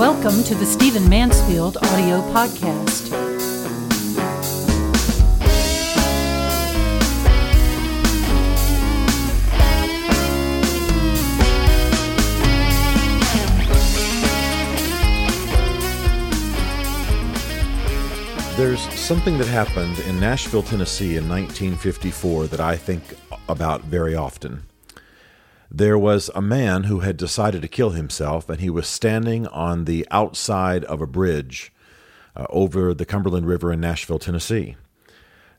Welcome to the Stephen Mansfield audio podcast. There's something that happened in Nashville, Tennessee in 1954 that I think about very often. There was a man who had decided to kill himself, and he was standing on the outside of a bridge uh, over the Cumberland River in Nashville, Tennessee.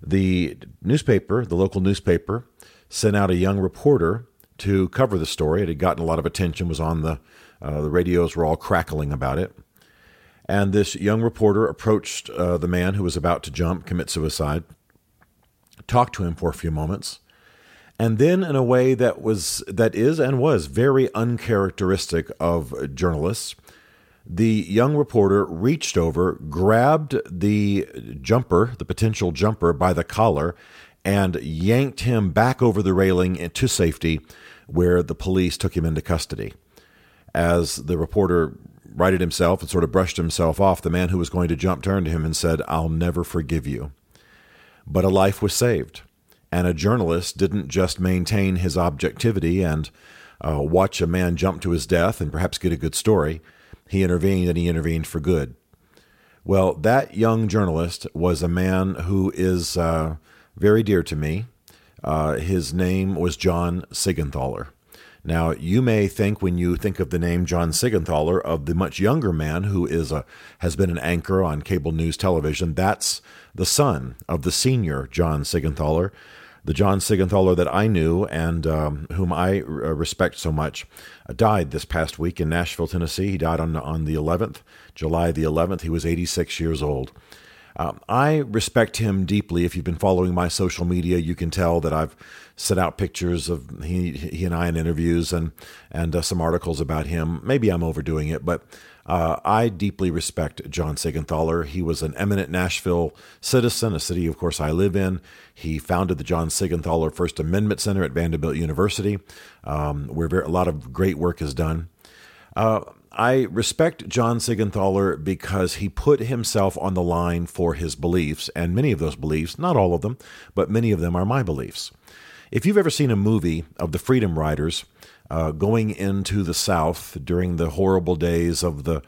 The newspaper, the local newspaper, sent out a young reporter to cover the story. It had gotten a lot of attention, was on the uh, the radios were all crackling about it. And this young reporter approached uh, the man who was about to jump, commit suicide, talked to him for a few moments, and then in a way that was that is and was very uncharacteristic of journalists the young reporter reached over grabbed the jumper the potential jumper by the collar and yanked him back over the railing into safety where the police took him into custody. As the reporter righted himself and sort of brushed himself off the man who was going to jump turned to him and said i'll never forgive you. But a life was saved and a journalist didn't just maintain his objectivity and uh, watch a man jump to his death and perhaps get a good story. He intervened and he intervened for good. Well, that young journalist was a man who is uh, very dear to me. Uh, his name was John Seigenthaler. Now, you may think when you think of the name John Seigenthaler of the much younger man who is a has been an anchor on cable news television. That's the son of the senior John Seigenthaler, the John Seigenthaler that I knew and um, whom I uh, respect so much, uh, died this past week in Nashville, Tennessee. He died on on the 11th, July the 11th. He was 86 years old. Uh, I respect him deeply. If you've been following my social media, you can tell that I've set out pictures of he he and I in interviews and and uh, some articles about him. Maybe I'm overdoing it, but uh, I deeply respect John Seigenthaler. He was an eminent Nashville citizen, a city, of course, I live in. He founded the John Seigenthaler First Amendment Center at Vanderbilt University, um, where a lot of great work is done. Uh, I respect John Seigenthaler because he put himself on the line for his beliefs, and many of those beliefs, not all of them, but many of them are my beliefs. If you've ever seen a movie of the Freedom Riders, uh, going into the South during the horrible days of the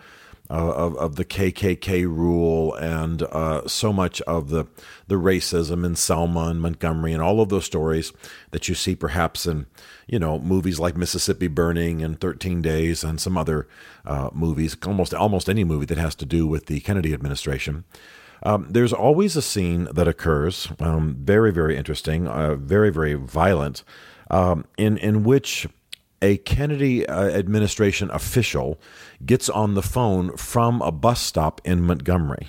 of, of the KKK rule and uh, so much of the the racism in Selma and Montgomery and all of those stories that you see perhaps in you know movies like Mississippi Burning and Thirteen Days and some other uh, movies, almost almost any movie that has to do with the Kennedy administration. Um, there's always a scene that occurs, um, very very interesting, uh, very very violent, um, in in which a Kennedy uh, administration official gets on the phone from a bus stop in Montgomery.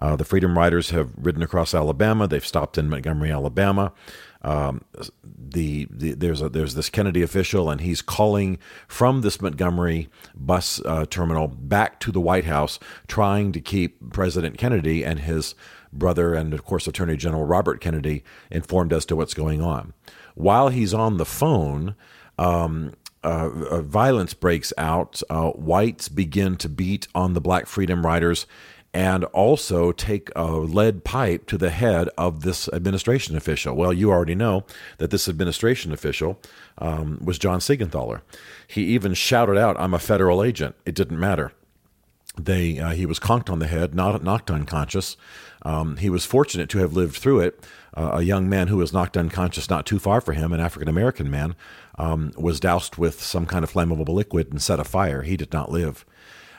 Uh, the Freedom Riders have ridden across Alabama. They've stopped in Montgomery, Alabama. Um, the, the, there's a, there's this Kennedy official, and he's calling from this Montgomery bus uh, terminal back to the White House, trying to keep President Kennedy and his brother, and of course Attorney General Robert Kennedy, informed as to what's going on. While he's on the phone, um, uh, uh, violence breaks out. Uh, whites begin to beat on the Black Freedom Riders and also take a lead pipe to the head of this administration official. Well, you already know that this administration official um, was John Seigenthaler. He even shouted out, I'm a federal agent. It didn't matter. They, uh, he was conked on the head, not knocked unconscious. Um, he was fortunate to have lived through it. Uh, a young man who was knocked unconscious not too far from him, an African American man, um, was doused with some kind of flammable liquid and set afire. He did not live.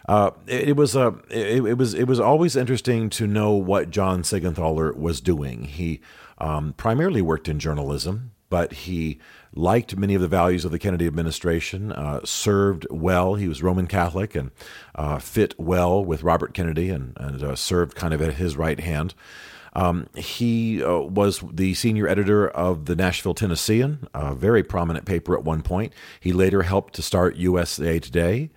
Uh, it, it, was a it, it, was it was always interesting to know what John Seigenthaler was doing. He um, primarily worked in journalism, but he liked many of the values of the Kennedy administration. Uh, served well. He was Roman Catholic and uh, fit well with Robert Kennedy, and, and uh, served kind of at his right hand. Um, he uh, was the senior editor of the Nashville Tennessean, a very prominent paper at one point. He later helped to start USA Today.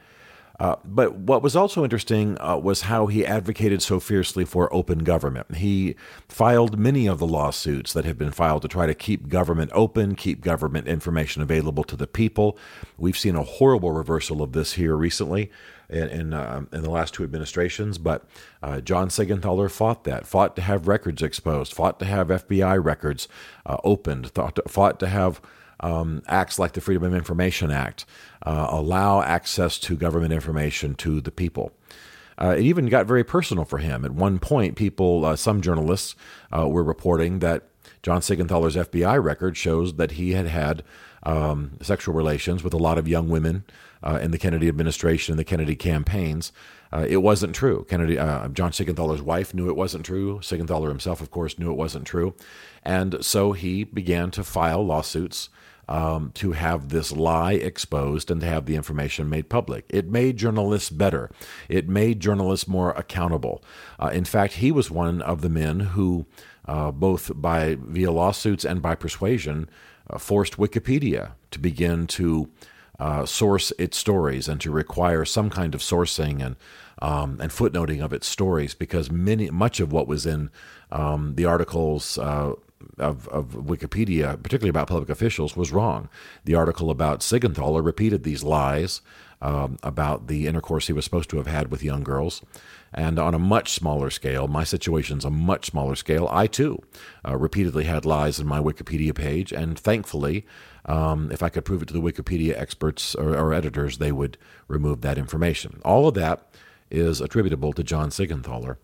Uh, but what was also interesting uh, was how he advocated so fiercely for open government. He filed many of the lawsuits that have been filed to try to keep government open, keep government information available to the people. We've seen a horrible reversal of this here recently in in, uh, in the last two administrations. But uh, John Seigenthaler fought that, fought to have records exposed, fought to have FBI records uh, opened, to, fought to have um, acts like the Freedom of Information Act uh, allow access to government information to the people. Uh, it even got very personal for him. At one point, people, uh, some journalists, uh, were reporting that John Seigenthaler's FBI record shows that he had had um, sexual relations with a lot of young women uh, in the Kennedy administration and the Kennedy campaigns. Uh, it wasn't true. Kennedy, uh, John Seigenthaler's wife knew it wasn't true. Seigenthaler himself, of course, knew it wasn't true, and so he began to file lawsuits um, to have this lie exposed and to have the information made public. It made journalists better. It made journalists more accountable. Uh, in fact, he was one of the men who, uh, both by via lawsuits and by persuasion, uh, forced Wikipedia to begin to uh, source its stories and to require some kind of sourcing and um, and footnoting of its stories because many much of what was in um, the articles uh, of, of Wikipedia, particularly about public officials, was wrong. The article about Seigenthaler repeated these lies um, about the intercourse he was supposed to have had with young girls. And on a much smaller scale, my situation's a much smaller scale. I too uh, repeatedly had lies in my Wikipedia page, and thankfully, um, if I could prove it to the Wikipedia experts or, or editors, they would remove that information. All of that is attributable to John Seigenthaler.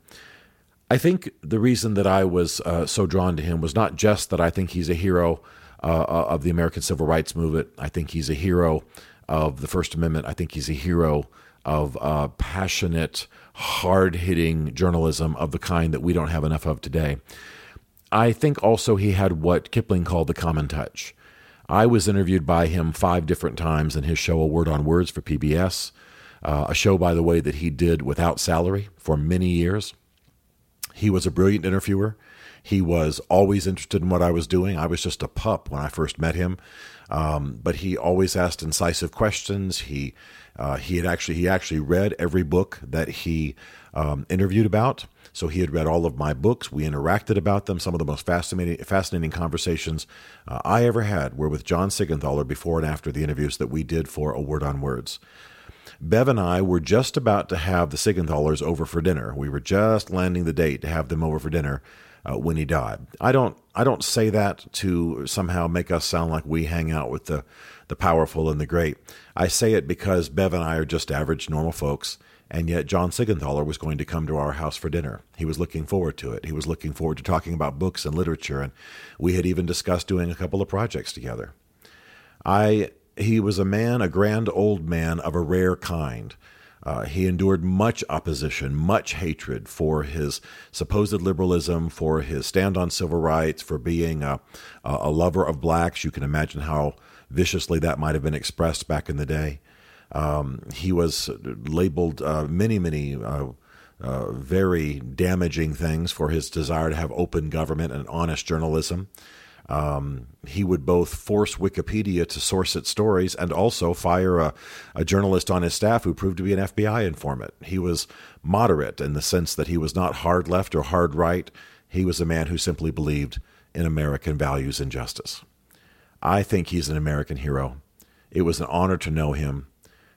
I think the reason that I was uh, so drawn to him was not just that I think he's a hero uh, uh, of the American Civil Rights Movement. I think he's a hero of the First Amendment. I think he's a hero of uh, passionate, hard hitting journalism of the kind that we don't have enough of today. I think also he had what Kipling called the common touch. I was interviewed by him five different times in his show, A Word on Words for PBS, uh, a show, by the way, that he did without salary for many years. He was a brilliant interviewer. He was always interested in what I was doing. I was just a pup when I first met him, um, but he always asked incisive questions. He uh, he had actually he actually read every book that he um, interviewed about. So he had read all of my books. We interacted about them. Some of the most fascinating fascinating conversations uh, I ever had were with John Seigenthaler before and after the interviews that we did for A Word on Words. Bev and I were just about to have the Seigenthalers over for dinner. We were just landing the date to have them over for dinner uh, when he died. I don't I don't say that to somehow make us sound like we hang out with the the powerful and the great. I say it because Bev and I are just average normal folks. And yet, John Seigenthaler was going to come to our house for dinner. He was looking forward to it. He was looking forward to talking about books and literature, and we had even discussed doing a couple of projects together. I he was a man, a grand old man of a rare kind. Uh, he endured much opposition, much hatred for his supposed liberalism, for his stand on civil rights, for being a, a lover of blacks. You can imagine how viciously that might have been expressed back in the day. Um, he was labeled uh, many, many uh, uh, very damaging things for his desire to have open government and honest journalism. Um, he would both force Wikipedia to source its stories and also fire a, a, journalist on his staff who proved to be an FBI informant. He was moderate in the sense that he was not hard left or hard right. He was a man who simply believed in American values and justice. I think he's an American hero. It was an honor to know him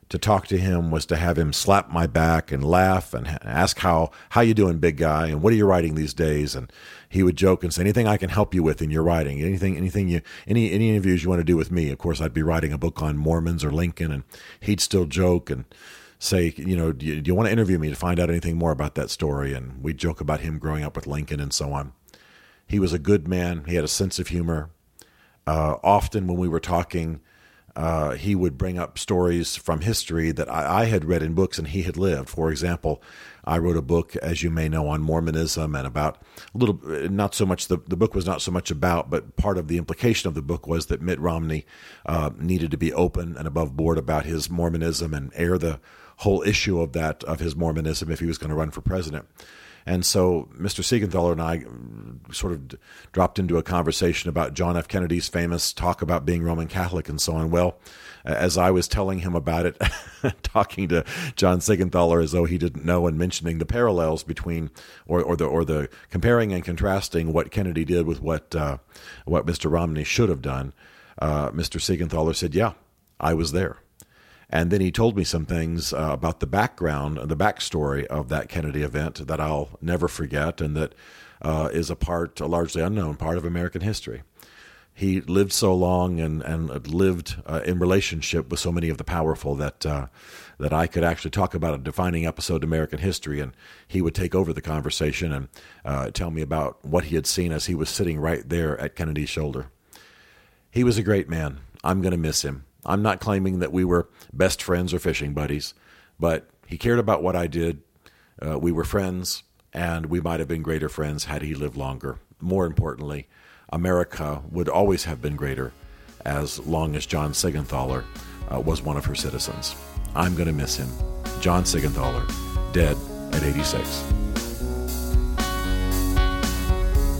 to talk to him was to have him slap my back and laugh and ask how how you doing big guy and what are you writing these days? And he would joke and say anything I can help you with in your writing? Anything anything you any any interviews you want to do with me? Of course I'd be writing a book on Mormons or Lincoln and he'd still joke and say you know do you, do you want to interview me to find out anything more about that story? And we'd joke about him growing up with Lincoln and so on. He was a good man. He had a sense of humor. Uh, often when we were talking uh, he would bring up stories from history that I, I, had read in books and he had lived. For example, I wrote a book, as you may know, on Mormonism and about a little, not so much, the, the book was not so much about, but part of the implication of the book was that Mitt Romney uh, needed to be open and above board about his Mormonism and air the whole issue of that, of his Mormonism if he was going to run for president. And so Mr. Seigenthaler and I sort of dropped into a conversation about John F. Kennedy's famous talk about being Roman Catholic and so on. Well, as I was telling him about it, talking to John Seigenthaler as though he didn't know and mentioning the parallels between or, or the or the comparing and contrasting what Kennedy did with what uh, what Mr. Romney should have done, uh, Mr. Seigenthaler said, "Yeah, I was there." And then he told me some things uh, about the background, the backstory of that Kennedy event that I'll never forget, and that uh, is a part, a largely unknown part of American history. He lived so long and and lived uh, in relationship with so many of the powerful that uh, that I could actually talk about a defining episode of American history, and he would take over the conversation and uh, tell me about what he had seen as he was sitting right there at Kennedy's shoulder. He was a great man. I'm going to miss him. I'm not claiming that we were best friends or fishing buddies, but he cared about what I did. Uh, we were friends, and we might have been greater friends had he lived longer. More importantly, America would always have been greater as long as John Seigenthaler uh, was one of her citizens. I'm going to miss him. John Seigenthaler, dead at 86.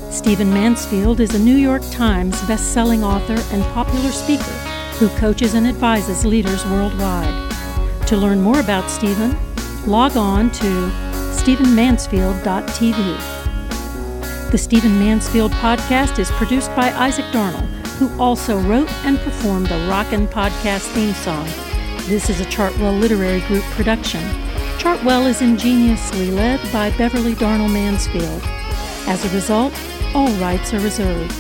Stephen Mansfield is a New York Times best-selling author and popular speaker who coaches and advises leaders worldwide. To learn more about Stephen, log on to stephenmansfield.tv. The Stephen Mansfield podcast is produced by Isaac Darnell, who also wrote and performed the Rockin' Podcast theme song. This is a Chartwell Literary Group production. Chartwell is ingeniously led by Beverly Darnell Mansfield. As a result, all rights are reserved.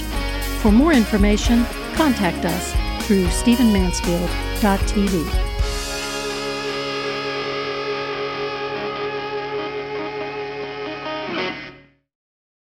For more information, contact us through stephenmansfield.tv.